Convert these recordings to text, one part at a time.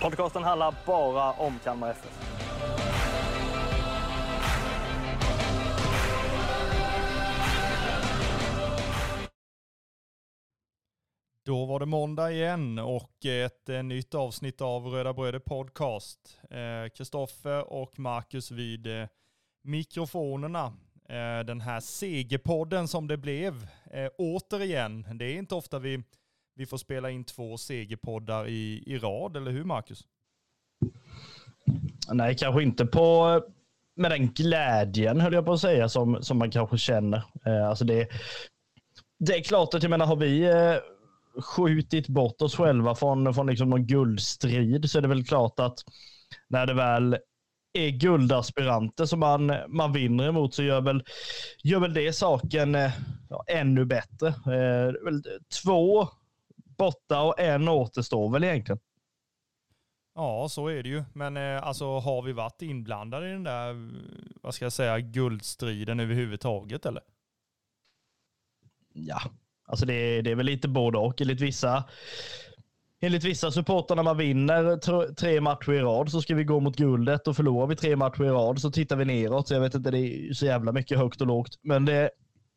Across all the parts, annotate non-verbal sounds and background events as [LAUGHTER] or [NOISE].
Podcasten handlar bara om Kalmar FF. Då var det måndag igen och ett eh, nytt avsnitt av Röda Bröder Podcast. Eh, Kristoffer och Marcus vid eh, mikrofonerna. Den här segerpodden som det blev. Återigen, det är inte ofta vi, vi får spela in två segerpoddar i, i rad, eller hur Marcus? Nej, kanske inte på med den glädjen höll jag på att säga som, som man kanske känner. Eh, alltså det, det är klart att jag menar har vi eh, skjutit bort oss själva från, från liksom någon guldstrid så är det väl klart att när det väl är guldaspiranter som man, man vinner emot så gör väl, gör väl det saken eh, ja, ännu bättre. Eh, väl två borta och en återstår väl egentligen. Ja, så är det ju. Men eh, alltså har vi varit inblandade i den där, vad ska jag säga, guldstriden överhuvudtaget eller? Ja, alltså det, är- det är väl lite både och. Enligt vissa, enligt vissa supportrar när man vinner tr- tre matcher i rad så ska vi gå mot guldet och förlorar vi tre matcher i rad så tittar vi neråt. Så jag vet inte, det är så jävla mycket högt och lågt. Men det,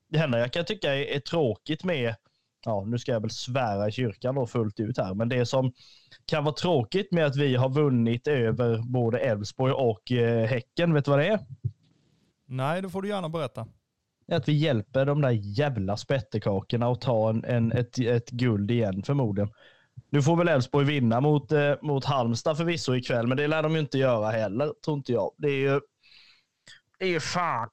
det enda jag kan tycka är, är tråkigt med, ja nu ska jag väl svära i kyrkan då fullt ut här, men det som kan vara tråkigt med att vi har vunnit över både Elfsborg och eh, Häcken, vet du vad det är? Nej, då får du gärna berätta. att vi hjälper de där jävla spettekakorna att ta en, en, ett, ett guld igen förmodligen. Nu får väl Elfsborg vinna mot, eh, mot Halmstad förvisso ikväll, men det lär de ju inte göra heller, tror inte jag. Det är ju... Det är ju fan.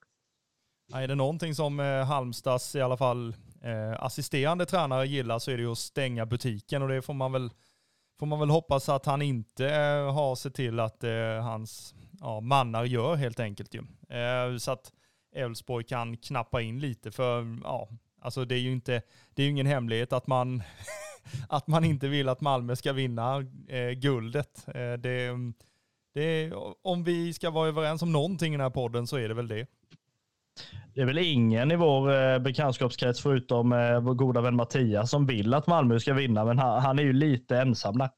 Nej, är det någonting som eh, Halmstads i alla fall eh, assisterande tränare gillar så är det ju att stänga butiken och det får man väl, får man väl hoppas att han inte eh, har sett till att eh, hans ja, mannar gör helt enkelt ju. Eh, så att Elfsborg kan knappa in lite för ja, alltså det är ju inte, det är ju ingen hemlighet att man, [LAUGHS] att man inte vill att Malmö ska vinna eh, guldet. Eh, det, det, om vi ska vara överens om någonting i den här podden så är det väl det. Det är väl ingen i vår eh, bekantskapskrets förutom eh, vår goda vän Mattias som vill att Malmö ska vinna, men han, han är ju lite ensam där.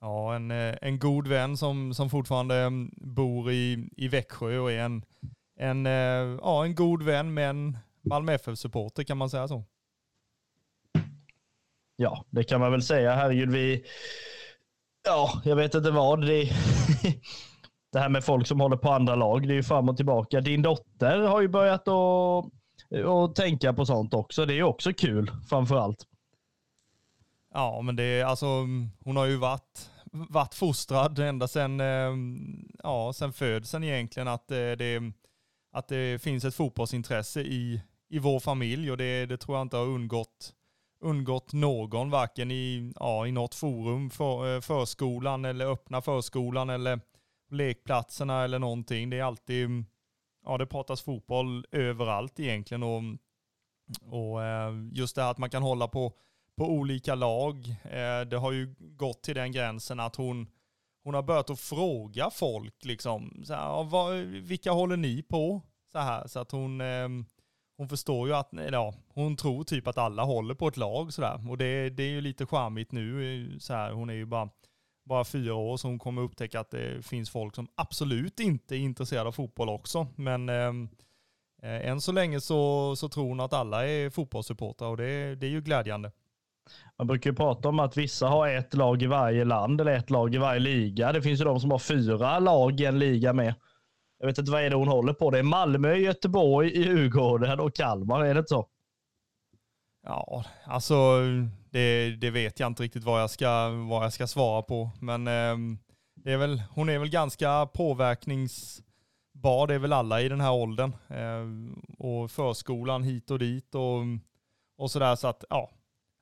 Ja, en, eh, en god vän som, som fortfarande mm, bor i, i Växjö och är en, en, ja, en god vän men Malmö FF-supporter kan man säga så. Ja, det kan man väl säga. Herregud, vi... Ja, jag vet inte vad. Det, [LAUGHS] det här med folk som håller på andra lag, det är ju fram och tillbaka. Din dotter har ju börjat att, att tänka på sånt också. Det är ju också kul, framför allt. Ja, men det är alltså, hon har ju varit, varit fostrad ända sedan, eh, ja, sen födseln egentligen att eh, det, att det finns ett fotbollsintresse i, i vår familj och det, det tror jag inte har undgått, undgått någon, varken i, ja, i något forum, för, eh, förskolan eller öppna förskolan eller lekplatserna eller någonting. Det är alltid, ja det pratas fotboll överallt egentligen och, och eh, just det här att man kan hålla på på olika lag. Eh, det har ju gått till den gränsen att hon, hon har börjat att fråga folk liksom, så här, vad, vilka håller ni på? Så här, så att hon, eh, hon förstår ju att, eller ja, hon tror typ att alla håller på ett lag sådär. Och det, det är ju lite charmigt nu, så här, hon är ju bara, bara fyra år så hon kommer upptäcka att det finns folk som absolut inte är intresserade av fotboll också. Men eh, eh, än så länge så, så tror hon att alla är fotbollssupportrar och det, det är ju glädjande. Man brukar ju prata om att vissa har ett lag i varje land eller ett lag i varje liga. Det finns ju de som har fyra lag i en liga med. Jag vet inte vad är det hon håller på. Det är Malmö, Göteborg, Djurgården och Kalmar. Är det inte så? Ja, alltså det, det vet jag inte riktigt vad jag ska, vad jag ska svara på. Men eh, det är väl, hon är väl ganska påverkningsbar, det är väl alla i den här åldern. Eh, och förskolan hit och dit och, och sådär. Så att ja,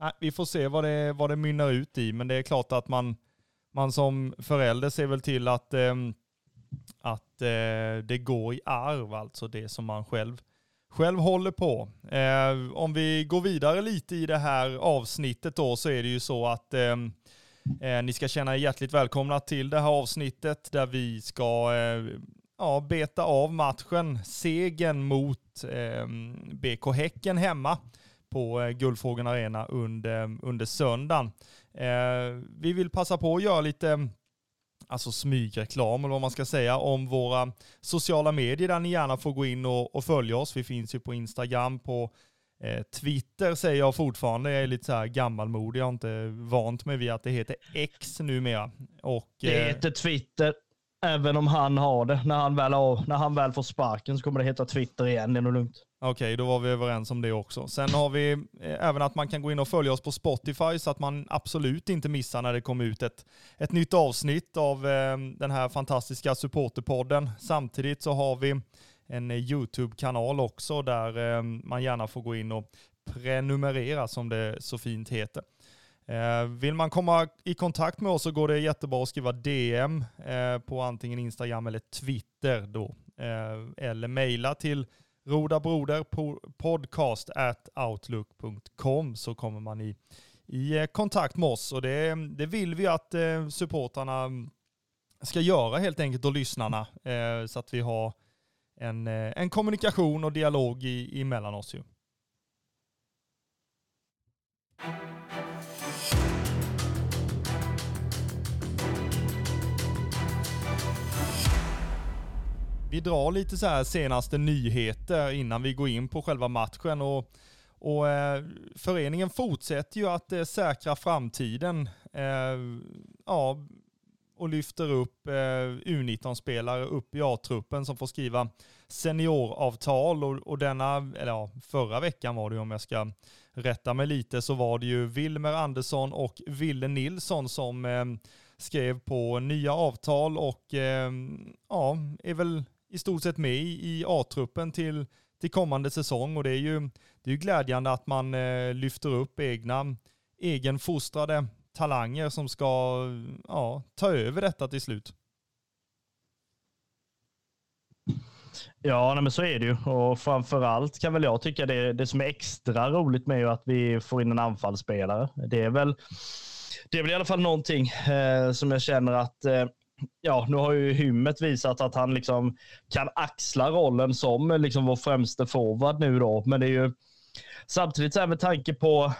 äh, vi får se vad det, vad det mynnar ut i. Men det är klart att man, man som förälder ser väl till att, eh, att eh, det går i arv, alltså det som man själv, själv håller på. Eh, om vi går vidare lite i det här avsnittet då så är det ju så att eh, eh, ni ska känna er hjärtligt välkomna till det här avsnittet där vi ska eh, ja, beta av matchen, segern mot eh, BK Häcken hemma på eh, Guldfågeln Arena under, under söndagen. Eh, vi vill passa på att göra lite alltså smygreklam eller vad man ska säga om våra sociala medier där ni gärna får gå in och, och följa oss. Vi finns ju på Instagram, på eh, Twitter säger jag fortfarande. Jag är lite så här gammalmodig. Jag har inte vant mig vid att det heter X numera. Och, det eh, heter Twitter. Även om han har det. När han väl, har, när han väl får sparken så kommer det heta Twitter igen. Det är nog lugnt. Okej, okay, då var vi överens om det också. Sen har vi eh, även att man kan gå in och följa oss på Spotify så att man absolut inte missar när det kommer ut ett, ett nytt avsnitt av eh, den här fantastiska supporterpodden. Samtidigt så har vi en eh, YouTube-kanal också där eh, man gärna får gå in och prenumerera som det så fint heter. Eh, vill man komma i kontakt med oss så går det jättebra att skriva DM eh, på antingen Instagram eller Twitter då. Eh, eller mejla till rodabroderpodcast at outlook.com så kommer man i, i eh, kontakt med oss. Och det, det vill vi att eh, supportrarna mm, ska göra helt enkelt och lyssnarna eh, så att vi har en, eh, en kommunikation och dialog i, emellan oss. Ju. Vi drar lite så här senaste nyheter innan vi går in på själva matchen. Och, och eh, föreningen fortsätter ju att eh, säkra framtiden. Eh, ja, och lyfter upp eh, U19-spelare upp i A-truppen som får skriva senioravtal. Och, och denna, eller ja, förra veckan var det om jag ska rätta mig lite, så var det ju Wilmer Andersson och Ville Nilsson som eh, skrev på nya avtal och eh, ja, är väl i stort sett med i A-truppen till, till kommande säsong och det är ju, det är ju glädjande att man eh, lyfter upp egna egenfostrade talanger som ska ja, ta över detta till slut. Ja, nej, men så är det ju. Och framförallt kan väl jag tycka det, det som är extra roligt med att vi får in en anfallsspelare. Det är väl, det är väl i alla fall någonting eh, som jag känner att eh, ja, nu har ju Hymmet visat att han liksom kan axla rollen som liksom vår främste forward nu då. Men det är ju samtidigt så här med tanke på,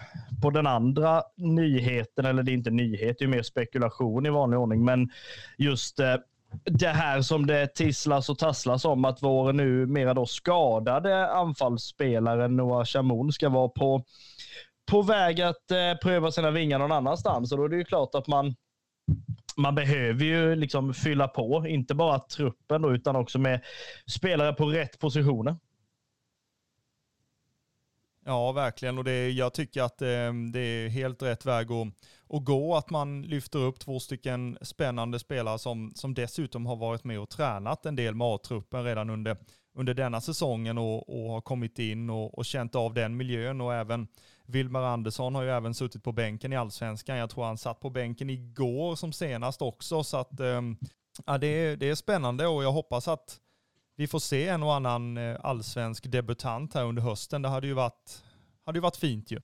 på den andra nyheten, eller det är inte nyhet, det är mer spekulation i vanlig ordning, men just eh, det här som det tisslas och tasslas om att vår nu mera då skadade anfallsspelare Noah Chamoun ska vara på, på väg att eh, pröva sina vingar någon annanstans. Och då är det ju klart att man man behöver ju liksom fylla på, inte bara truppen då, utan också med spelare på rätt positioner. Ja, verkligen. Och det, jag tycker att det, eh, det är helt rätt väg att, att gå, att man lyfter upp två stycken spännande spelare som, som dessutom har varit med och tränat en del med A-truppen redan under, under denna säsongen och, och har kommit in och, och känt av den miljön och även Wilmer Andersson har ju även suttit på bänken i allsvenskan. Jag tror han satt på bänken igår som senast också. Så att, ehm, ja, det, är, det är spännande och jag hoppas att vi får se en och annan eh, allsvensk debutant här under hösten. Det hade ju varit, hade ju varit fint ju.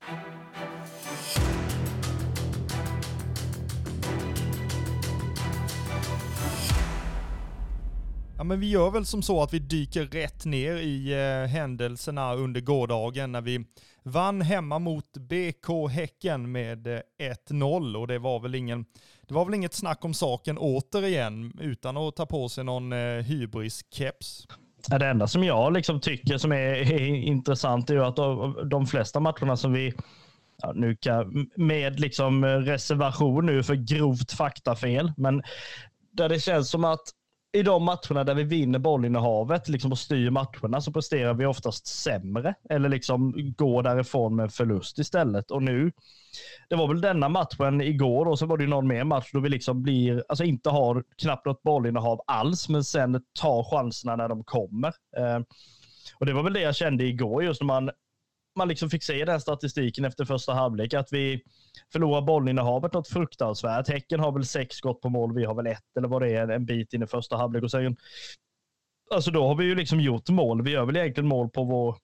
Ja, men vi gör väl som så att vi dyker rätt ner i eh, händelserna under gårdagen när vi vann hemma mot BK Häcken med eh, 1-0 och det var väl ingen det var väl inget snack om saken återigen utan att ta på sig någon eh, hybris-keps. Det enda som jag liksom tycker som är, är intressant är ju att de, de flesta matcherna som vi ja, nu kan, med liksom reservation nu för grovt faktafel, men där det känns som att i de matcherna där vi vinner bollinnehavet liksom och styr matcherna så presterar vi oftast sämre eller liksom går därifrån med förlust istället. Och nu, det var väl denna matchen igår och så var det någon mer match då vi liksom blir, alltså inte har knappt något bollinnehav alls, men sen tar chanserna när de kommer. Eh, och det var väl det jag kände igår just när man man liksom fick se den statistiken efter första halvlek, att vi förlorar bollinnehavet något fruktansvärt. Häcken har väl sex skott på mål, vi har väl ett eller vad det är, en bit in i första halvlek. Och sen, alltså då har vi ju liksom gjort mål. Vi gör väl egentligen mål på vår,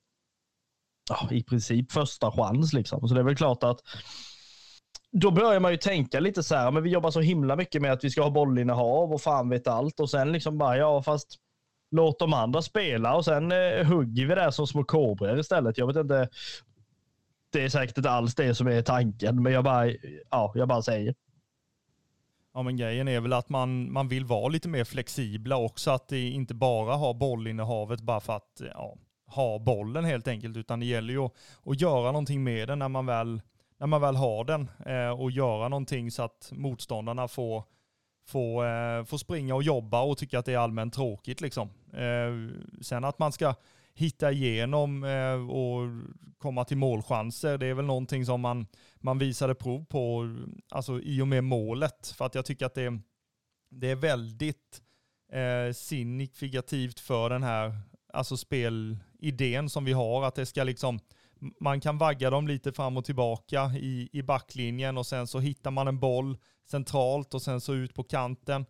ja, i princip första chans liksom. Så det är väl klart att då börjar man ju tänka lite så här, men vi jobbar så himla mycket med att vi ska ha bollinnehav och fan vet allt och sen liksom bara, ja fast låt de andra spela och sen eh, hugger vi det som små kobror istället. Jag vet inte. Det är säkert inte alls det som är tanken, men jag bara, ja, jag bara säger. Ja, men grejen är väl att man, man vill vara lite mer flexibla också, att det inte bara ha bollinnehavet bara för att ja, ha bollen helt enkelt, utan det gäller ju att, att göra någonting med den när man väl, när man väl har den eh, och göra någonting så att motståndarna får få, eh, få springa och jobba och tycka att det är allmänt tråkigt. Liksom. Eh, sen att man ska hitta igenom eh, och komma till målchanser, det är väl någonting som man, man visade prov på alltså, i och med målet. För att jag tycker att det, det är väldigt eh, signifikativt för den här alltså spelidén som vi har, att det ska liksom man kan vagga dem lite fram och tillbaka i, i backlinjen och sen så hittar man en boll centralt och sen så ut på kanten.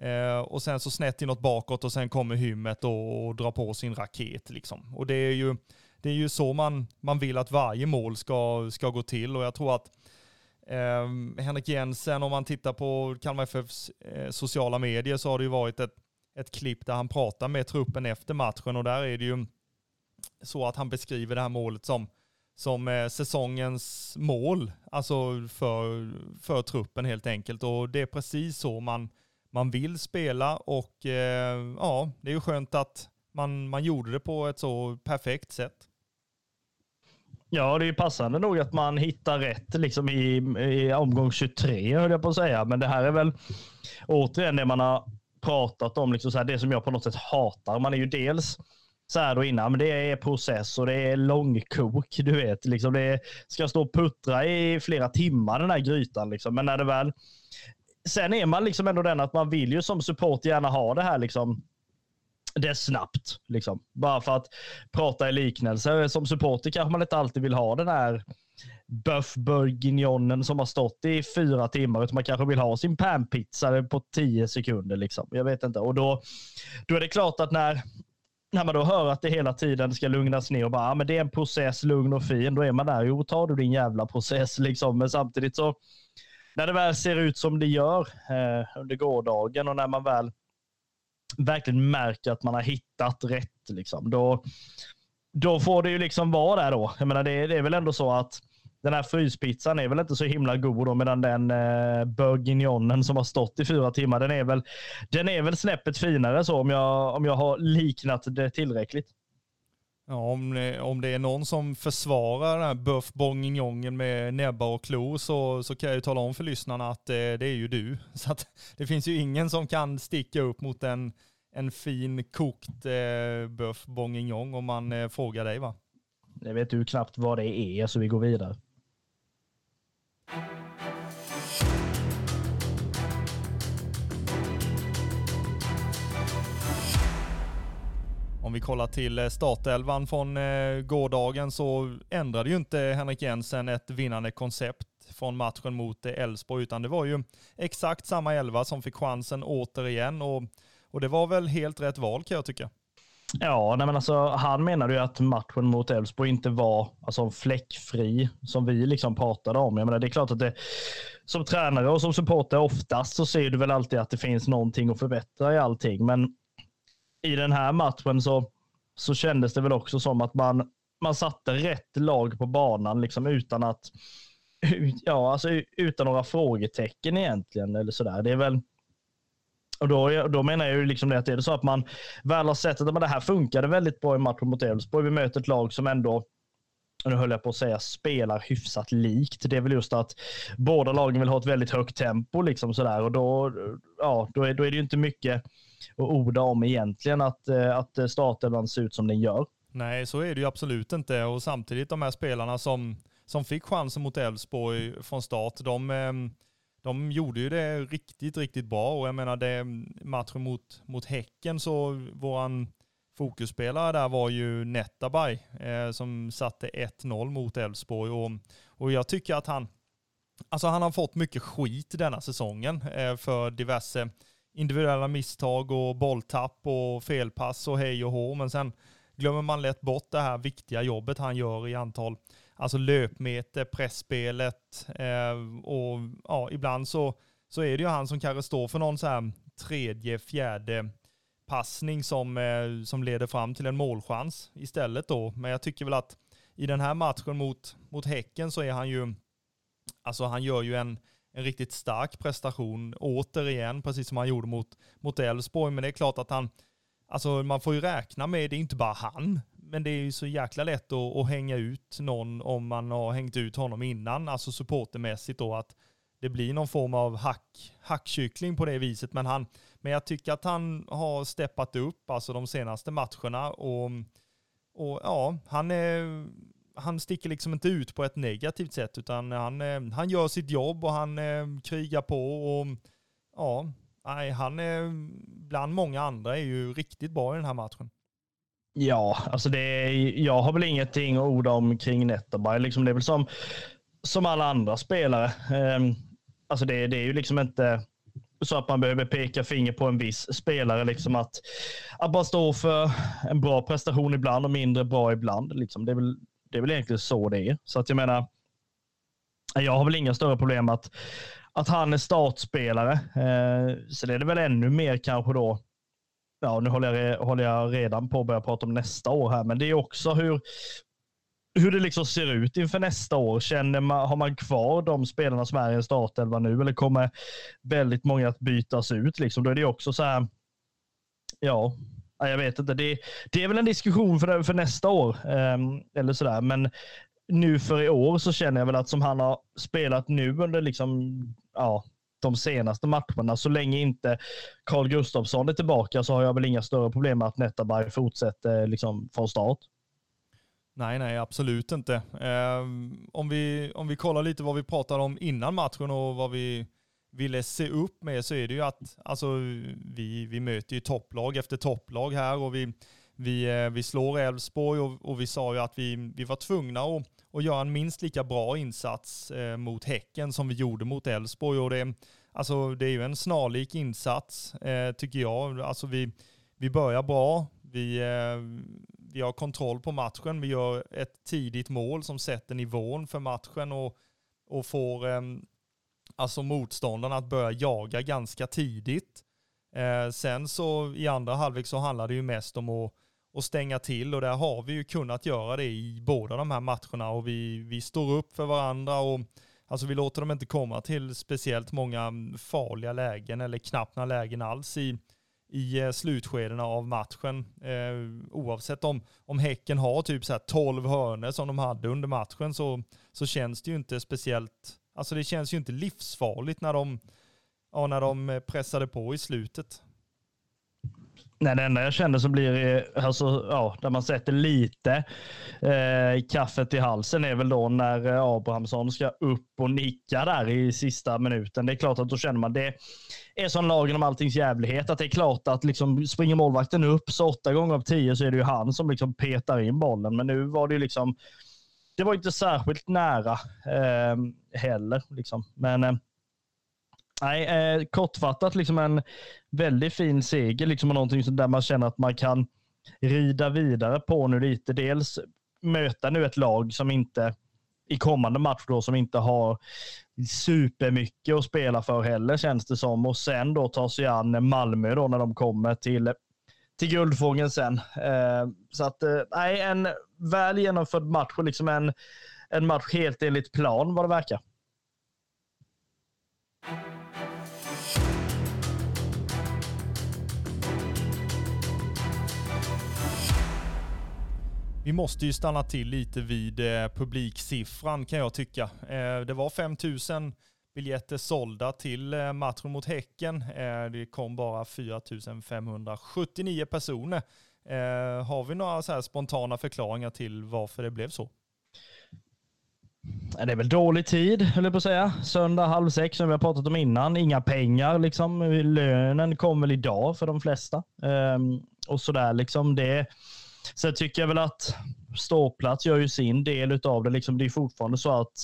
Eh, och sen så snett inåt bakåt och sen kommer hymmet och, och drar på sin raket. Liksom. Och det är ju, det är ju så man, man vill att varje mål ska, ska gå till och jag tror att eh, Henrik Jensen, om man tittar på Kalmar FFs eh, sociala medier så har det ju varit ett, ett klipp där han pratar med truppen efter matchen och där är det ju så att han beskriver det här målet som, som är säsongens mål, alltså för, för truppen helt enkelt. Och det är precis så man, man vill spela och eh, ja, det är ju skönt att man, man gjorde det på ett så perfekt sätt. Ja, det är ju passande nog att man hittar rätt liksom i, i omgång 23, höll jag på att säga. Men det här är väl återigen det man har pratat om, liksom så här, det som jag på något sätt hatar. Man är ju dels så här då innan, men det är process och det är långkok. Du vet, liksom det ska stå och puttra i flera timmar den här grytan. Liksom. Men när det väl... Sen är man liksom ändå den att man vill ju som support gärna ha det här liksom det är snabbt. Liksom. Bara för att prata i liknelse. Som supporter kanske man inte alltid vill ha den här Buff bourguignonen som har stått i fyra timmar, utan man kanske vill ha sin panpizza på tio sekunder. Liksom. Jag vet inte. Och då, då är det klart att när, när man då hör att det hela tiden ska lugnas ner och bara, ja men det är en process, lugn och fin, då är man där, jo, tar du din jävla process [LAUGHS] liksom. Men samtidigt så, när det väl ser ut som det gör eh, under gårdagen och när man väl verkligen märker att man har hittat rätt, liksom, då, då får det ju liksom vara där då. Jag menar, det, det är väl ändå så att den här fryspizzan är väl inte så himla god då, medan den eh, bourguignonen som har stått i fyra timmar, den är väl, den är väl snäppet finare så om jag, om jag har liknat det tillräckligt. Ja, om, det, om det är någon som försvarar den här buff bourguignonen med näbbar och klor så, så kan jag ju tala om för lyssnarna att det, eh, det är ju du. [LAUGHS] Så att det finns ju ingen som kan sticka upp mot en, en fin kokt eh, buff bourguignon om man eh, frågar dig va? Det vet du knappt vad det är så vi går vidare. Om vi kollar till eh, startelvan från eh, gårdagen så ändrade ju inte Henrik Jensen ett vinnande koncept från matchen mot eh, Elfsborg, utan det var ju exakt samma elva som fick chansen återigen och, och det var väl helt rätt val kan jag tycka. Ja, nej men alltså, han menade ju att matchen mot Elfsborg inte var alltså, fläckfri som vi liksom pratade om. Jag menar, det är klart att det, som tränare och som supporter oftast så ser du väl alltid att det finns någonting att förbättra i allting. Men i den här matchen så, så kändes det väl också som att man, man satte rätt lag på banan liksom utan att ja, alltså utan några frågetecken egentligen. Eller sådär. Det är väl och då, då menar jag ju liksom det att är det så att man väl har sett att det här funkade väldigt bra i matchen mot Elfsborg. Vi möter ett lag som ändå nu höll jag på att säga spelar hyfsat likt. Det är väl just att båda lagen vill ha ett väldigt högt tempo liksom sådär och då, ja, då, är, då är det ju inte mycket att orda om egentligen att, eh, att startelvan ser ut som den gör. Nej, så är det ju absolut inte och samtidigt de här spelarna som, som fick chansen mot Elfsborg från start, de ehm, de gjorde ju det riktigt, riktigt bra och jag menar det matchen mot, mot Häcken så våran fokusspelare där var ju Netabay eh, som satte 1-0 mot Elfsborg. Och, och jag tycker att han, alltså han har fått mycket skit denna säsongen eh, för diverse individuella misstag och bolltapp och felpass och hej och hå. Men sen glömmer man lätt bort det här viktiga jobbet han gör i antal alltså löpmeter, pressspelet eh, och ja, ibland så, så är det ju han som kanske står för någon så här tredje, fjärde passning som, eh, som leder fram till en målchans istället då. Men jag tycker väl att i den här matchen mot, mot Häcken så är han ju, alltså han gör ju en, en riktigt stark prestation återigen, precis som han gjorde mot, mot Elfsborg. Men det är klart att han, alltså man får ju räkna med, det är inte bara han, men det är ju så jäkla lätt att, att, hänga ut någon om man har hängt ut honom innan, alltså supportermässigt då, att det blir någon form av hack, hackkyckling på det viset. Men, han, men jag tycker att han har steppat upp alltså de senaste matcherna och, och ja, han, är, han sticker liksom inte ut på ett negativt sätt utan han, eh, han gör sitt jobb och han eh, krigar på och ja, nej, han är bland många andra är ju riktigt bra i den här matchen. Ja, alltså det är, jag har väl ingenting att orda om kring Netterberg. Liksom det är väl som, som alla andra spelare. Um, alltså det, det är ju liksom inte så att man behöver peka finger på en viss spelare. Liksom att, att bara stå för en bra prestation ibland och mindre bra ibland. Liksom. Det, är väl, det är väl egentligen så det är. Så att jag menar, jag har väl inga större problem att, att han är startspelare. Eh, så det är det väl ännu mer kanske då ja, nu håller jag, håller jag redan på att börja prata om nästa år här, men det är också hur, hur det liksom ser ut inför nästa år. Känner man, har man kvar de spelarna som är i en startelva nu eller kommer väldigt många att bytas ut? Liksom? Då är det också så här, ja, jag vet inte. Det, det är väl en diskussion för, för nästa år. Um, eller sådär. Men nu för i år så känner jag väl att som han har spelat nu under liksom, ja, de senaste matcherna. Så länge inte Carl Gustafsson är tillbaka så har jag väl inga större problem med att Nettaberg fortsätter eh, liksom från start. Nej, nej, absolut inte. Eh, om, vi, om vi kollar lite vad vi pratade om innan matchen och vad vi ville se upp med så är det ju att alltså, vi, vi möter ju topplag efter topplag här och vi, vi, eh, vi slår Elfsborg och, och vi sa ju att vi, vi var tvungna att, och göra en minst lika bra insats eh, mot Häcken som vi gjorde mot Elfsborg. Och det, alltså, det är ju en snarlik insats eh, tycker jag. Alltså, vi, vi börjar bra, vi, eh, vi har kontroll på matchen, vi gör ett tidigt mål som sätter nivån för matchen och, och får eh, alltså motståndarna att börja jaga ganska tidigt. Eh, sen så i andra halvlek så handlar det ju mest om att och stänga till och där har vi ju kunnat göra det i båda de här matcherna och vi, vi står upp för varandra och alltså vi låter dem inte komma till speciellt många mm, farliga lägen eller knappt några lägen alls i, i eh, slutskedena av matchen. Eh, oavsett om, om Häcken har typ så här 12 hörnor som de hade under matchen så, så känns det ju inte speciellt, alltså det känns ju inte livsfarligt när de, ja, när de eh, pressade på i slutet. Nej, det enda jag känner som blir, eh, alltså, ja, där man sätter lite eh, kaffet i halsen är väl då när eh, Abrahamsson ska upp och nicka där i sista minuten. Det är klart att då känner man det är som lagen om alltings jävlighet. Att det är klart att liksom springer målvakten upp så åtta gånger av tio så är det ju han som liksom petar in bollen. Men nu var det ju liksom, det var inte särskilt nära eh, heller. Liksom. Men eh, Nej, eh, kortfattat liksom en väldigt fin seger liksom någonting som där man känner att man kan rida vidare på nu lite. Dels möta nu ett lag som inte i kommande match då som inte har supermycket att spela för heller känns det som och sen då ta sig an Malmö då när de kommer till till Guldfågeln sen. Eh, så att eh, nej, en väl genomförd match och liksom en, en match helt enligt plan vad det verkar. Vi måste ju stanna till lite vid eh, publiksiffran kan jag tycka. Eh, det var 5000 biljetter sålda till eh, matchen mot Häcken. Eh, det kom bara 4579 personer. Eh, har vi några så spontana förklaringar till varför det blev så? Det är väl dålig tid, höll jag på att säga. Söndag halv sex som vi har pratat om innan. Inga pengar liksom. Lönen kom väl idag för de flesta. Ehm, och sådär. Liksom det, sen tycker jag väl att ståplats gör ju sin del av det. Liksom det är fortfarande så att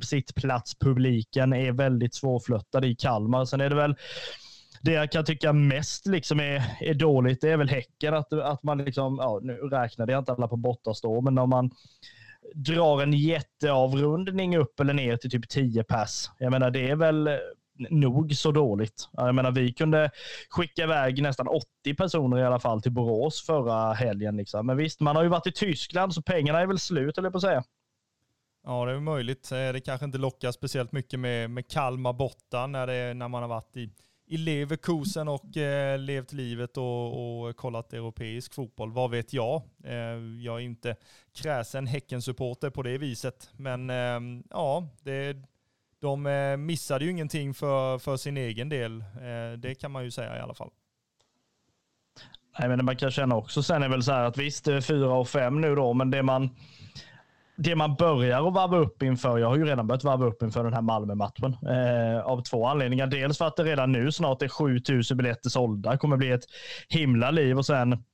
sittplatspubliken är väldigt svårflöttad i Kalmar. Sen är det väl det jag kan tycka mest liksom är, är dåligt, det är väl Häcken. Att, att man liksom, ja, nu räknade jag inte alla på bortastå, men om man drar en jätteavrundning upp eller ner till typ 10 pass. Jag menar, det är väl nog så dåligt. Jag menar, vi kunde skicka iväg nästan 80 personer i alla fall till Borås förra helgen. Liksom. Men visst, man har ju varit i Tyskland så pengarna är väl slut, eller på att säga. Ja, det är möjligt. Eh, det kanske inte lockar speciellt mycket med, med Kalmar borta när, det, när man har varit i, i Leverkusen och eh, levt livet och, och kollat europeisk fotboll. Vad vet jag? Eh, jag är inte kräsen Häcken-supporter på det viset. Men eh, ja, det, de eh, missade ju ingenting för, för sin egen del. Eh, det kan man ju säga i alla fall. Nej, men det man kan känna också sen är väl så här att visst, det är fyra och fem nu då, men det man det man börjar att varva upp inför, jag har ju redan börjat varva upp inför den här Malmö-matchen eh, av två anledningar. Dels för att det redan nu snart är 7000 biljetter sålda, kommer bli ett himla liv och sen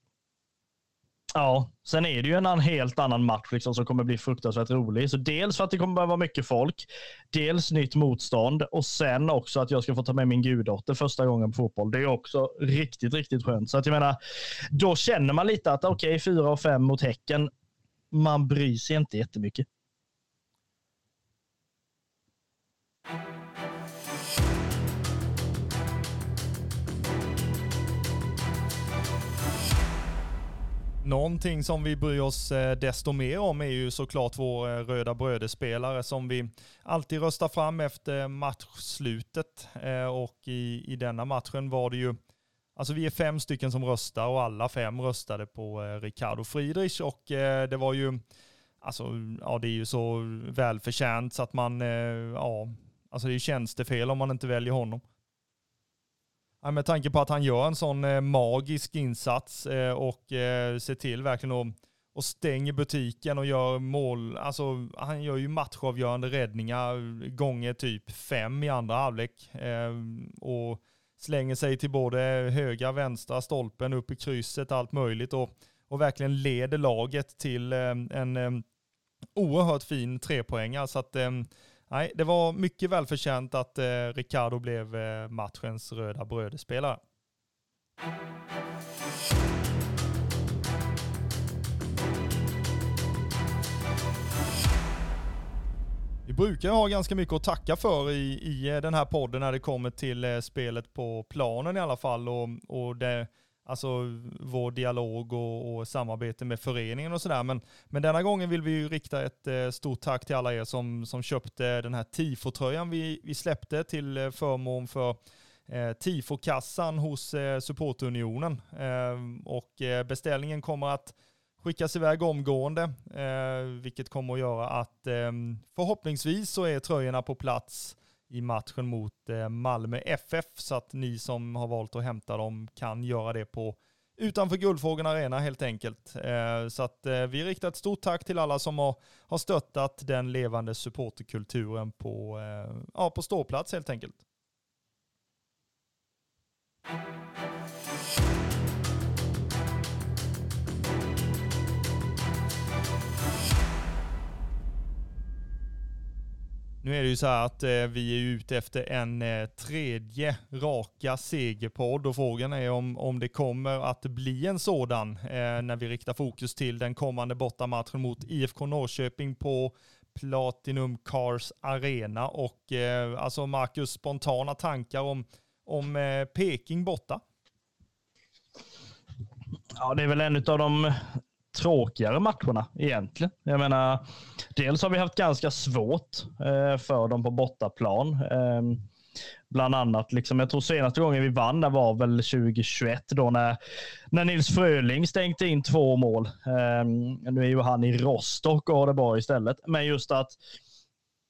Ja, sen är det ju en helt annan match liksom, som kommer bli fruktansvärt rolig. Så dels för att det kommer vara mycket folk, dels nytt motstånd och sen också att jag ska få ta med min guddotter första gången på fotboll. Det är också riktigt, riktigt skönt. Så att jag menar, då känner man lite att okej, okay, fyra och fem mot Häcken. Man bryr sig inte jättemycket. Någonting som vi bryr oss eh, desto mer om är ju såklart vår eh, röda brödespelare som vi alltid röstar fram efter matchslutet. Eh, och i, i denna matchen var det ju, alltså vi är fem stycken som röstar och alla fem röstade på Ricardo Friedrich och det var ju, alltså ja det är ju så välförtjänt så att man, ja, alltså det är tjänstefel om man inte väljer honom. Ja, med tanke på att han gör en sån eh, magisk insats eh, och eh, ser till verkligen att och stänger butiken och gör mål. Alltså, han gör ju matchavgörande räddningar gånger typ fem i andra halvlek. Eh, och slänger sig till både högra, vänstra stolpen, upp i krysset, allt möjligt. Och, och verkligen leder laget till eh, en eh, oerhört fin trepoängare. Så att nej, det var mycket välförtjänt att eh, Ricardo blev eh, matchens röda brödespelare. Vi brukar ha ganska mycket att tacka för i, i eh, den här podden när det kommer till eh, spelet på planen i alla fall. Och, och det, Alltså vår dialog och, och, samarbete med föreningen och sådär. Men, men denna gången vill vi ju rikta ett eh, stort tack till alla er som, som köpte den här tifotröjan vi, vi släppte till eh, förmån för eh, tifokassan hos eh, supportunionen. Eh, och eh, beställningen kommer att skickas iväg omgående, eh, vilket kommer att göra att eh, förhoppningsvis så är tröjorna på plats i matchen mot eh, Malmö FF så att ni som har valt att hämta dem kan göra det på utanför Guldfågeln Arena helt enkelt. Eh, så att eh, vi riktar ett stort tack till alla som har, har stöttat den levande supporterkulturen på, ja, på ståplats helt enkelt. Nu är det ju så här att eh, vi är ute efter en eh, tredje raka segerpodd och frågan är om, om det kommer att bli en sådan eh, när vi riktar fokus till den kommande bortamatchen mot IFK Norrköping på Platinum Cars Arena. Och eh, alltså Marcus, spontana tankar om, om eh, Peking borta? Ja, det är väl en av de tråkigare matcherna egentligen. Jag menar, dels har vi haft ganska svårt eh, för dem på bortaplan. Eh, bland annat, liksom, jag tror senaste gången vi vann det var väl 2021 då när, när Nils Fröling stänkte in två mål. Eh, nu är ju han i Rostock och har det bra istället. Men just att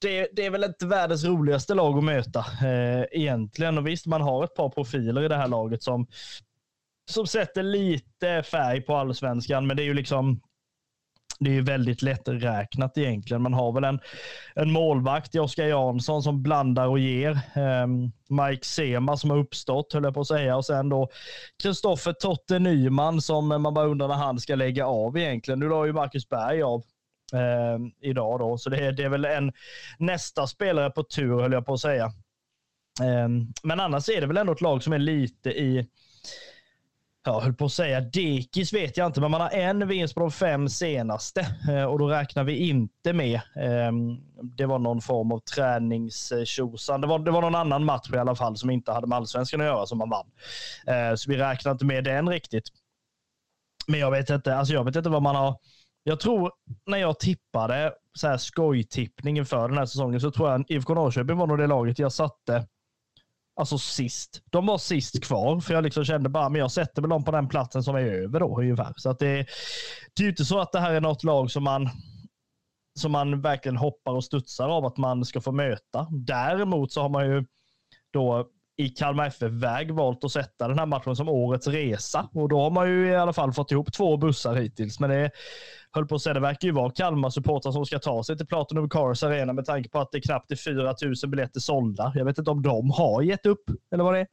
det, det, är väl inte världens roligaste lag att möta eh, egentligen. Och visst, man har ett par profiler i det här laget som som sätter lite färg på allsvenskan, men det är ju liksom det är ju väldigt lätträknat egentligen. Man har väl en, en målvakt i Oskar Jansson som blandar och ger. Um, Mike Sema som har uppstått, höll jag på att säga. Och sen då Kristoffer Totte Nyman som man bara undrar när han ska lägga av egentligen. Nu la ju Marcus Berg av um, idag då, så det är, det är väl en nästa spelare på tur, höll jag på att säga. Um, men annars är det väl ändå ett lag som är lite i jag höll på att säga dekis vet jag inte, men man har en vinst på de fem senaste eh, och då räknar vi inte med. Ehm, det var någon form av träningstjosan. Det var, det var någon annan match i alla fall som inte hade med allsvenskan att göra som man vann. Eh, så vi räknar inte med den riktigt. Men jag vet inte, alltså jag vet inte vad man har. Jag tror när jag tippade så här skojtippning inför den här säsongen så tror jag IFK Norrköping var nog det laget jag satte Alltså sist. De var sist kvar, för jag liksom kände bara, men jag sätter väl dem på den platsen som är över då ungefär. Så att det, det är ju inte så att det här är något lag som man, som man verkligen hoppar och studsar av att man ska få möta. Däremot så har man ju då i Kalmar FF-väg valt att sätta den här matchen som årets resa. Och då har man ju i alla fall fått ihop två bussar hittills. Men det höll på att säga, det verkar ju vara Kalmar-supportrar som ska ta sig till Platinum Cars Arena med tanke på att det knappt är 4 000 biljetter sålda. Jag vet inte om de har gett upp, eller vad det är.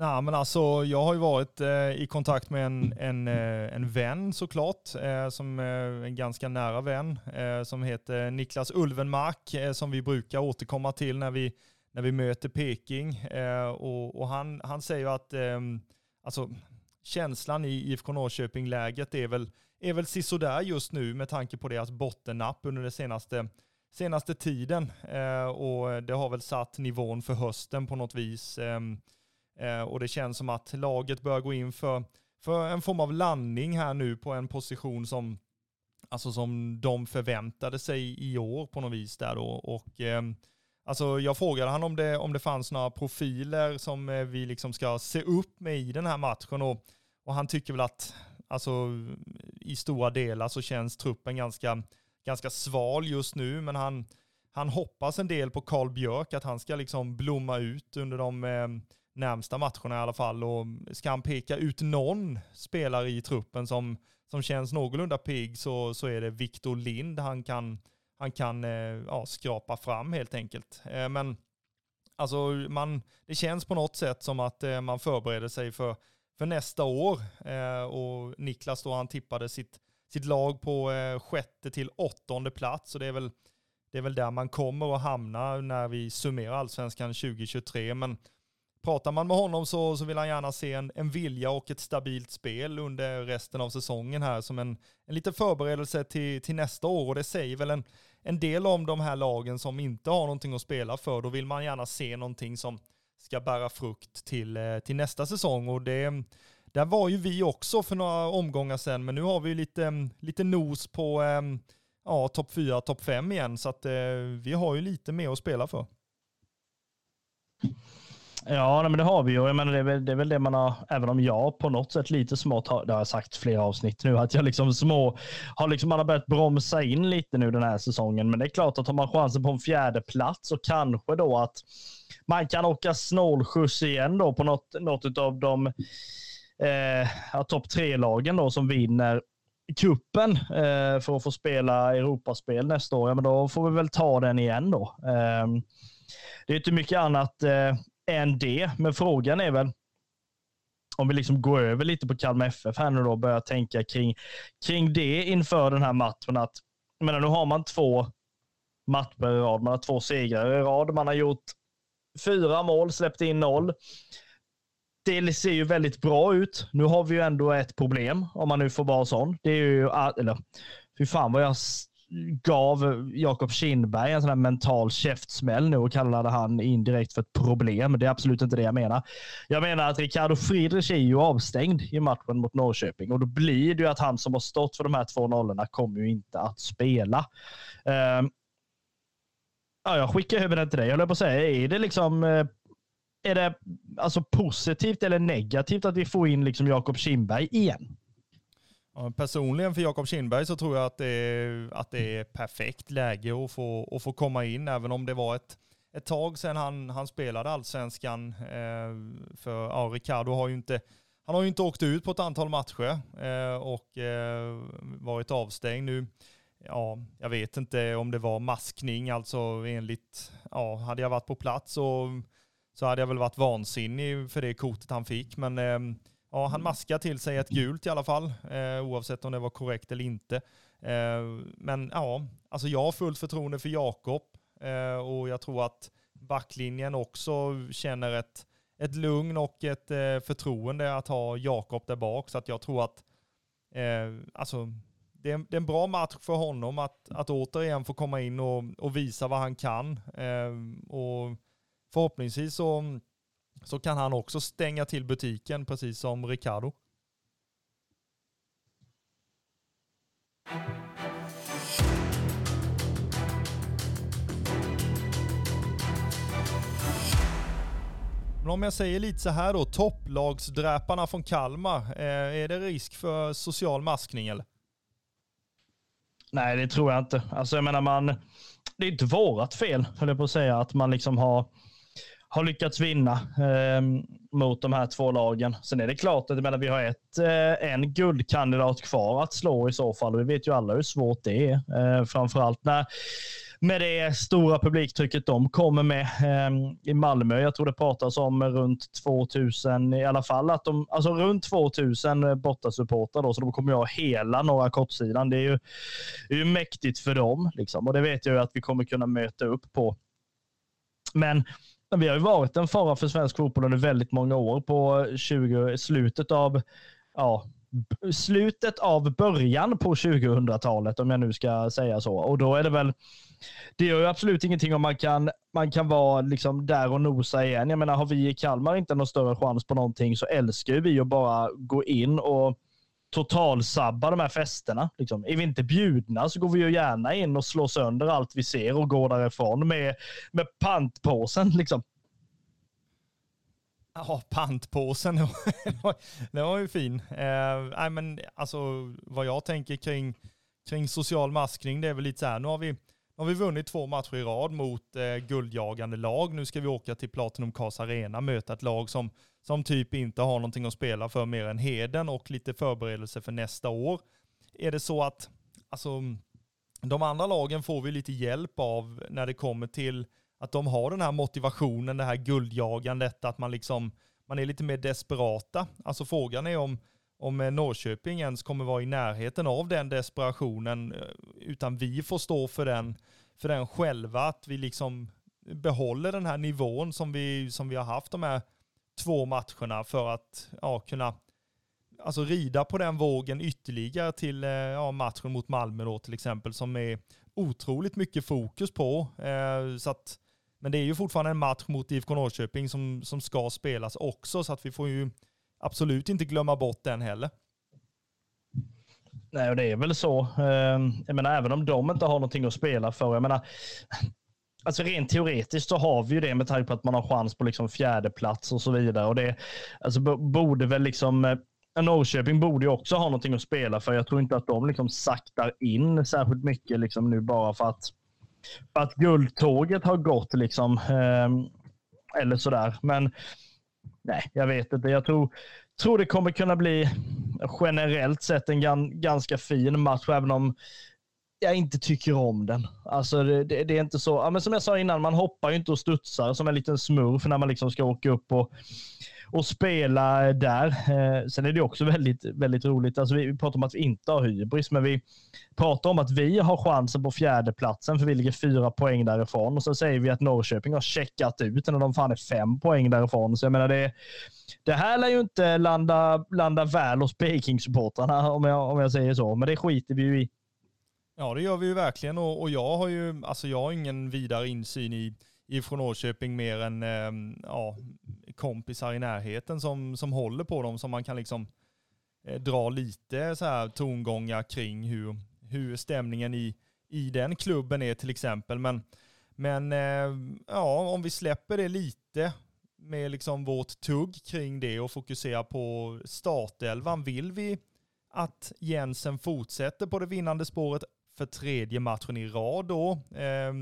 Nej, men alltså, jag har ju varit eh, i kontakt med en, en, eh, en vän såklart, eh, som eh, en ganska nära vän, eh, som heter Niklas Ulvenmark, eh, som vi brukar återkomma till när vi när vi möter Peking. Eh, och, och han, han säger att eh, alltså, känslan i IFK Norrköping-läget är väl, är väl sisådär just nu med tanke på deras bottennapp under den senaste, senaste tiden. Eh, och det har väl satt nivån för hösten på något vis. Ehm, eh, och det känns som att laget bör gå in för, för en form av landning här nu på en position som, alltså som de förväntade sig i år på något vis där då. Och, eh, Alltså jag frågade han om det, om det fanns några profiler som eh, vi liksom ska se upp med i den här matchen och, och han tycker väl att alltså, i stora delar så känns truppen ganska, ganska sval just nu men han, han hoppas en del på Karl Björk att han ska liksom blomma ut under de eh, närmsta matcherna i alla fall. Och ska han peka ut någon spelare i truppen som, som känns någorlunda pigg så, så är det Viktor Lind. Han kan han kan eh, ja, skrapa fram helt enkelt. Eh, men alltså man, det känns på något sätt som att eh, man förbereder sig för, för nästa år. Eh, och Niklas då han tippade sitt, sitt lag på eh, sjätte till åttonde plats. Så det är väl, det är väl där man kommer att hamna när vi summerar allsvenskan 2023. Men pratar man med honom så, så vill han gärna se en, en vilja och ett stabilt spel under resten av säsongen här som en, en liten förberedelse till, till nästa år. Och det säger väl en, en del om de här lagen som inte har någonting att spela för. Då vill man gärna se någonting som ska bära frukt till, eh, till nästa säsong. Och det, där var ju vi också för några omgångar sedan, men nu har vi lite, lite nos på eh, ja, topp 4, topp 5 igen. Så att, eh, vi har ju lite mer att spela för. Ja, men det har vi ju. Jag menar, det, är väl, det är väl det man har, även om jag på något sätt lite smått har, det har jag sagt flera avsnitt nu, att jag liksom små, har liksom, man har börjat bromsa in lite nu den här säsongen. Men det är klart att har man chansen på en fjärde plats och kanske då att man kan åka snålskjuts igen då på något, något av de eh, topp tre-lagen då som vinner kuppen eh, för att få spela Europaspel nästa år. Ja, men då får vi väl ta den igen då. Eh, det är inte mycket annat eh, än det. Men frågan är väl, om vi liksom går över lite på Kalmar FF här nu då och börjar tänka kring, kring det inför den här matchen. Att, menar, nu har man två matcher i rad, man har två segrar i rad. Man har gjort fyra mål, släppt in noll. Det ser ju väldigt bra ut. Nu har vi ju ändå ett problem, om man nu får vara sån. Det är ju, eller fy fan vad jag gav Jakob Kindberg en sån här mental käftsmäll nu och kallade han indirekt för ett problem. Det är absolut inte det jag menar. Jag menar att Ricardo Friedrich är ju avstängd i matchen mot Norrköping och då blir det ju att han som har stått för de här två nollorna kommer ju inte att spela. Uh, ja, jag skickar över den till dig. Jag höll på att säga, är det liksom eh, är det alltså positivt eller negativt att vi får in liksom Jakob Kindberg igen? Personligen för Jakob Kindberg så tror jag att det, är, att det är perfekt läge att få, att få komma in, även om det var ett, ett tag sedan han, han spelade allsvenskan. Eh, för ja, Ricardo har ju inte han har ju inte åkt ut på ett antal matcher eh, och eh, varit avstängd nu. Ja, jag vet inte om det var maskning, alltså enligt, ja, hade jag varit på plats så, så hade jag väl varit vansinnig för det kortet han fick, men eh, ja, han maskade till sig ett gult i alla fall, eh, oavsett om det var korrekt eller inte. Eh, men ja, alltså jag har fullt förtroende för Jakob eh, och jag tror att backlinjen också känner ett ett lugn och ett eh, förtroende att ha Jakob där bak. Så att jag tror att eh, alltså, det, är, det är en bra match för honom att, att återigen få komma in och, och visa vad han kan. Eh, och förhoppningsvis så, så kan han också stänga till butiken precis som Ricardo. Men om jag säger lite så här då, topplagsdräparna från Kalmar, eh, är det risk för social maskning eller? Nej, det tror jag inte. Alltså jag menar, man, det är inte vårat fel, höll jag på att säga, att man liksom har, har lyckats vinna eh, mot de här två lagen. Sen är det klart att menar, vi har ett, eh, en guldkandidat kvar att slå i så fall. Vi vet ju alla hur svårt det är. Eh, framförallt när med det stora publiktrycket de kommer med eh, i Malmö. Jag tror det pratas om runt 2000 i alla fall. Att de, alltså runt 2000 eh, bortasupportrar då, så de kommer ju ha hela norra kortsidan. Det är ju, det är ju mäktigt för dem liksom. och det vet jag ju att vi kommer kunna möta upp på. Men vi har ju varit en fara för svensk fotboll under väldigt många år på 20, slutet av ja, slutet av början på 2000-talet, om jag nu ska säga så. Och då är det väl, det gör ju absolut ingenting om man kan, man kan vara liksom där och nosa igen. Jag menar, har vi i Kalmar inte någon större chans på någonting så älskar vi att bara gå in och totalsabba de här festerna. Liksom. Är vi inte bjudna så går vi ju gärna in och slår sönder allt vi ser och går därifrån med, med pantpåsen. Liksom. Ja, pantpåsen, [LAUGHS] den var ju fin. Eh, men alltså vad jag tänker kring, kring social maskning, det är väl lite så här, nu har vi, har vi vunnit två matcher i rad mot eh, guldjagande lag. Nu ska vi åka till Platinum Cars Arena, möta ett lag som, som typ inte har någonting att spela för mer än heden och lite förberedelse för nästa år. Är det så att, alltså, de andra lagen får vi lite hjälp av när det kommer till att de har den här motivationen, det här guldjagandet, att man liksom, man är lite mer desperata. Alltså frågan är om, om eh, Norrköping ens kommer vara i närheten av den desperationen, eh, utan vi får stå för den, för den själva, att vi liksom behåller den här nivån som vi, som vi har haft de här två matcherna för att ja, kunna alltså rida på den vågen ytterligare till eh, ja, matchen mot Malmö då till exempel, som är otroligt mycket fokus på. Eh, så att men det är ju fortfarande en match mot IFK Norrköping som, som ska spelas också, så att vi får ju absolut inte glömma bort den heller. Nej, och det är väl så. Ehm, jag menar, även om de inte har någonting att spela för. Jag menar, alltså rent teoretiskt så har vi ju det med tanke på att man har chans på liksom fjärde plats och så vidare. Och det alltså, borde väl liksom eh, Norrköping borde ju också ha någonting att spela för. Jag tror inte att de liksom saktar in särskilt mycket liksom nu bara för att att guldtåget har gått liksom. Eh, eller sådär. Men nej, jag vet inte. Jag tror, tror det kommer kunna bli generellt sett en gan, ganska fin match, även om jag inte tycker om den. Alltså det, det, det är inte så, ja, men som jag sa innan, man hoppar ju inte och studsar som en liten smurf när man liksom ska åka upp och och spela eh, där. Eh, sen är det också väldigt, väldigt roligt. Alltså vi pratar om att vi inte har hybris, men vi pratar om att vi har chansen på fjärdeplatsen för vi ligger fyra poäng därifrån och så säger vi att Norrköping har checkat ut när de fan är fem poäng därifrån. Så jag menar, det, det här lär ju inte landa, landa väl hos Peking-supportrarna om jag, om jag säger så, men det skiter vi ju i. Ja, det gör vi ju verkligen och, och jag har ju, alltså jag har ingen vidare insyn i ifrån Norrköping mer än eh, ja, kompisar i närheten som, som håller på dem, som man kan liksom eh, dra lite så här tongångar kring hur, hur stämningen i, i den klubben är till exempel. Men, men eh, ja, om vi släpper det lite med liksom vårt tugg kring det och fokuserar på startelvan. Vill vi att Jensen fortsätter på det vinnande spåret för tredje matchen i rad då? Eh,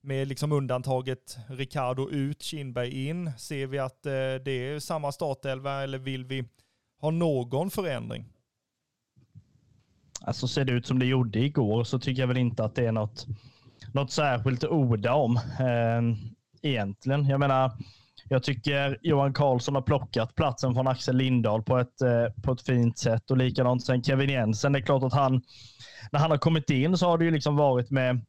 med liksom undantaget Ricardo ut, Kindberg in. Ser vi att eh, det är samma startelva eller vill vi ha någon förändring? Alltså ser det ut som det gjorde igår så tycker jag väl inte att det är något, något särskilt att orda om eh, egentligen. Jag menar, jag tycker Johan Karlsson har plockat platsen från Axel Lindahl på ett, eh, på ett fint sätt och likadant sen Kevin Jensen. Det är klart att han, när han har kommit in så har det ju liksom varit med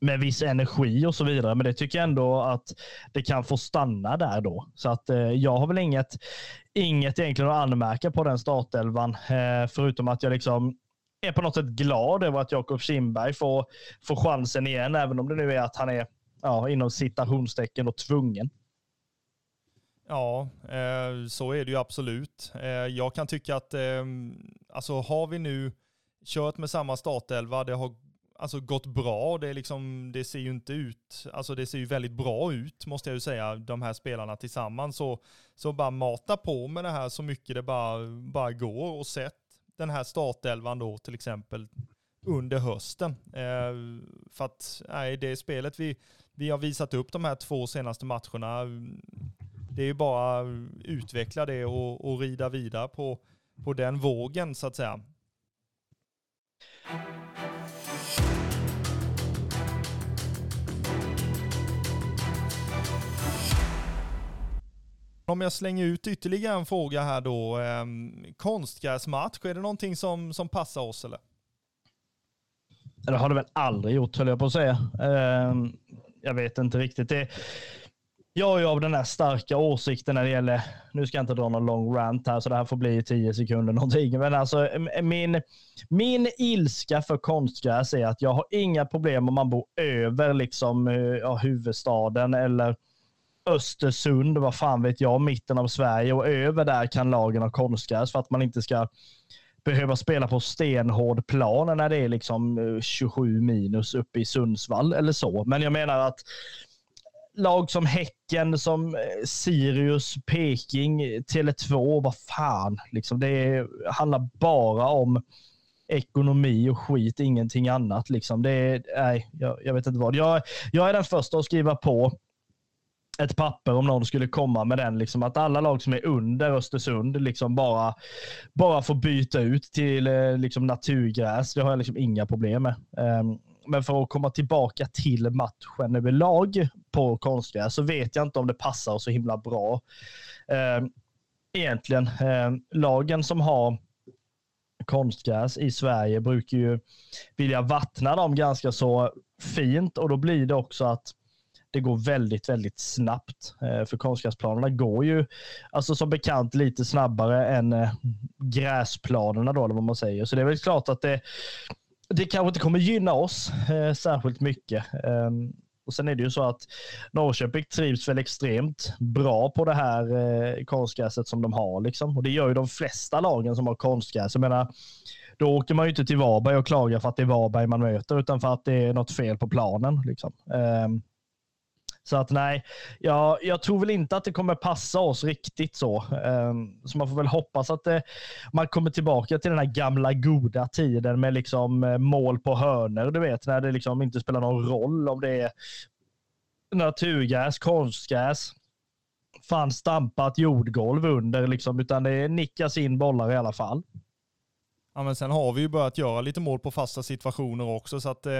med viss energi och så vidare. Men det tycker jag ändå att det kan få stanna där då. Så att eh, jag har väl inget, inget egentligen att anmärka på den startelvan, eh, förutom att jag liksom är på något sätt glad över att Jakob Kindberg får, får chansen igen, även om det nu är att han är ja, inom citationstecken och tvungen. Ja, eh, så är det ju absolut. Eh, jag kan tycka att, eh, alltså har vi nu kört med samma startelva, det har alltså gått bra. Det, är liksom, det ser ju inte ut, alltså det ser ju väldigt bra ut måste jag ju säga, de här spelarna tillsammans. Så, så bara mata på med det här så mycket det bara, bara går och sätt den här startelvan då till exempel under hösten. Eh, för att nej, det spelet vi, vi har visat upp de här två senaste matcherna, det är ju bara utveckla det och, och rida vidare på, på den vågen så att säga. Om jag slänger ut ytterligare en fråga här då. Eh, konstgräsmatch, är det någonting som, som passar oss eller? Det har det väl aldrig gjort höll jag på att säga. Eh, jag vet inte riktigt. Det, jag är av den här starka åsikten när det gäller, nu ska jag inte dra någon lång rant här så det här får bli tio sekunder någonting, men alltså min, min ilska för konstgräs är att jag har inga problem om man bor över liksom eh, ja, huvudstaden eller Östersund, vad fan vet jag, mitten av Sverige och över där kan lagen ha konstgräs för att man inte ska behöva spela på stenhård plan när det är liksom eh, 27 minus uppe i Sundsvall eller så. Men jag menar att lag som Häcken, som eh, Sirius, Peking, Tele2, vad fan. Liksom det handlar bara om ekonomi och skit, ingenting annat. Liksom. Det är, nej, jag, jag vet inte vad. Jag, jag är den första att skriva på ett papper om någon skulle komma med den. Liksom, att alla lag som är under Östersund liksom bara, bara får byta ut till eh, liksom, naturgräs. Det har jag liksom inga problem med. Um, men för att komma tillbaka till matchen överlag på konstgräs så vet jag inte om det passar så himla bra. Ehm, egentligen. Ehm, lagen som har konstgräs i Sverige brukar ju vilja vattna dem ganska så fint och då blir det också att det går väldigt, väldigt snabbt. Eh, för konstgräsplanerna går ju alltså som bekant lite snabbare än eh, gräsplanerna då, eller vad man säger. Så det är väl klart att det, det kanske inte kommer gynna oss eh, särskilt mycket. Ehm, och Sen är det ju så att Norrköping trivs väl extremt bra på det här eh, konstgräset som de har. Liksom. Och Det gör ju de flesta lagen som har konstgräs. Jag menar, då åker man ju inte till Varberg och klagar för att det är Varberg man möter, utan för att det är något fel på planen. Liksom. Eh, så att nej, jag, jag tror väl inte att det kommer passa oss riktigt så. Ehm, så man får väl hoppas att det, man kommer tillbaka till den här gamla goda tiden med liksom eh, mål på hörner. Du vet, när det liksom inte spelar någon roll om det är naturgräs, konstgräs, fan stampat jordgolv under, liksom, utan det nickas in bollar i alla fall. Ja, men sen har vi ju börjat göra lite mål på fasta situationer också, så att eh,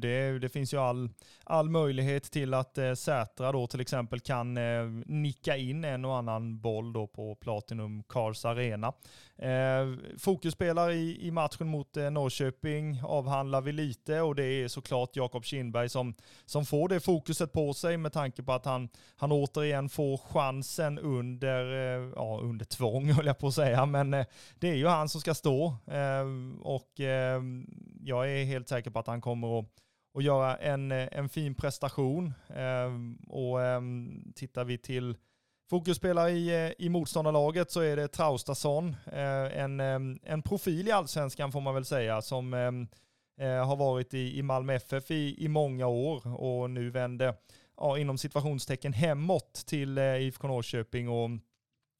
det, det finns ju all, all möjlighet till att eh, Sätra då till exempel kan eh, nicka in en och annan boll då på Platinum Cars Arena. Eh, fokusspelare i, i matchen mot eh, Norrköping avhandlar vi lite och det är såklart Jakob Kindberg som, som får det fokuset på sig med tanke på att han, han återigen får chansen under, eh, ja, under tvång [LAUGHS] höll jag på att säga, men eh, det är ju han som ska stå eh, Ehm, och ehm, jag är helt säker på att han kommer att och göra en, en fin prestation. Ehm, och tittar vi till Fokusspelare i, eh, i motståndarlaget så är det Traustason, eh, en, en profil i allsvenskan får man väl säga, som eh, har varit i, i Malmö FF i, i många år och nu vänder ja, inom situationstecken hemåt till eh, IFK Norrköping och,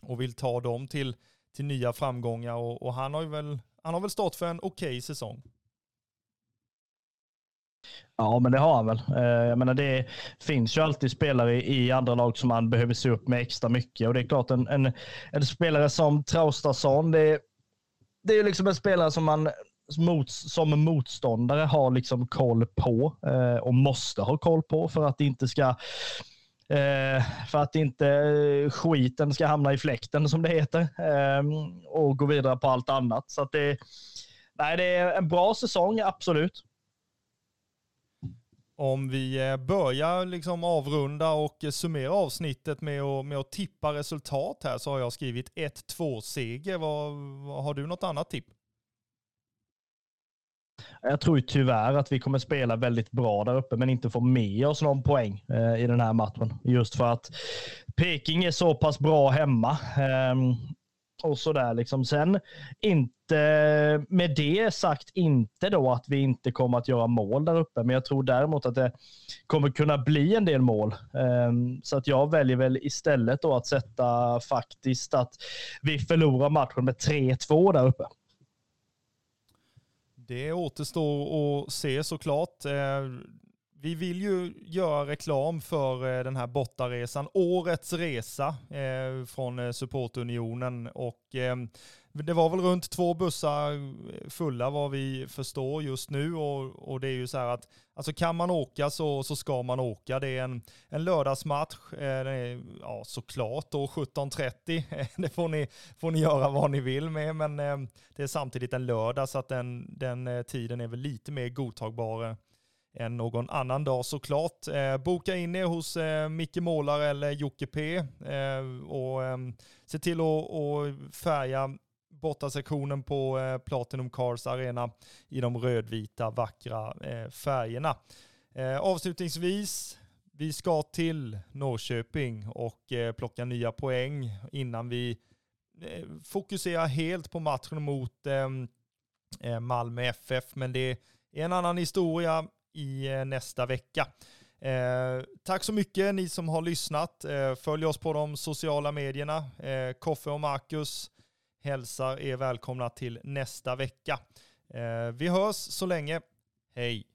och vill ta dem till, till nya framgångar och, och han har ju väl han har väl stått för en okej okay säsong. Ja, men det har han väl. Eh, jag menar, det finns ju alltid spelare i andra lag som man behöver se upp med extra mycket. Och det är klart, en, en, en spelare som Traustason, det, det är ju liksom en spelare som man mot, som motståndare har liksom koll på eh, och måste ha koll på för att det inte ska Eh, för att inte eh, skiten ska hamna i fläkten som det heter ehm, och gå vidare på allt annat. Så att det, nej, det är en bra säsong, absolut. Om vi eh, börjar liksom avrunda och summera avsnittet med att, med att tippa resultat här så har jag skrivit 1-2 seger. Vad, har du något annat tipp? Jag tror tyvärr att vi kommer spela väldigt bra där uppe, men inte få med oss någon poäng eh, i den här matchen. Just för att Peking är så pass bra hemma. Eh, och sådär liksom. Sen inte med det sagt inte då att vi inte kommer att göra mål där uppe, men jag tror däremot att det kommer kunna bli en del mål. Ehm, så att jag väljer väl istället då att sätta faktiskt att vi förlorar matchen med 3-2 där uppe. Det återstår att se såklart. Eh, vi vill ju göra reklam för eh, den här bortaresan, årets resa eh, från Supportunionen och det var väl runt två bussar fulla vad vi förstår just nu och, och det är ju så här att alltså kan man åka så, så ska man åka. Det är en, en lördagsmatch, eh, ja såklart då 17.30, [LAUGHS] det får ni, får ni göra vad ni vill med men eh, det är samtidigt en lördag så att den, den eh, tiden är väl lite mer godtagbar än någon annan dag såklart. Eh, boka in er hos eh, Micke Målare eller Jocke P eh, och eh, se till att färga bortasektionen på eh, Platinum Cars Arena i de rödvita vackra eh, färgerna. Eh, avslutningsvis, vi ska till Norrköping och eh, plocka nya poäng innan vi eh, fokuserar helt på matchen mot ehm, eh, Malmö FF. Men det är en annan historia i eh, nästa vecka. Eh, tack så mycket ni som har lyssnat. Eh, följ oss på de sociala medierna. Eh, Koffe och Marcus hälsar er välkomna till nästa vecka. Eh, vi hörs så länge. Hej!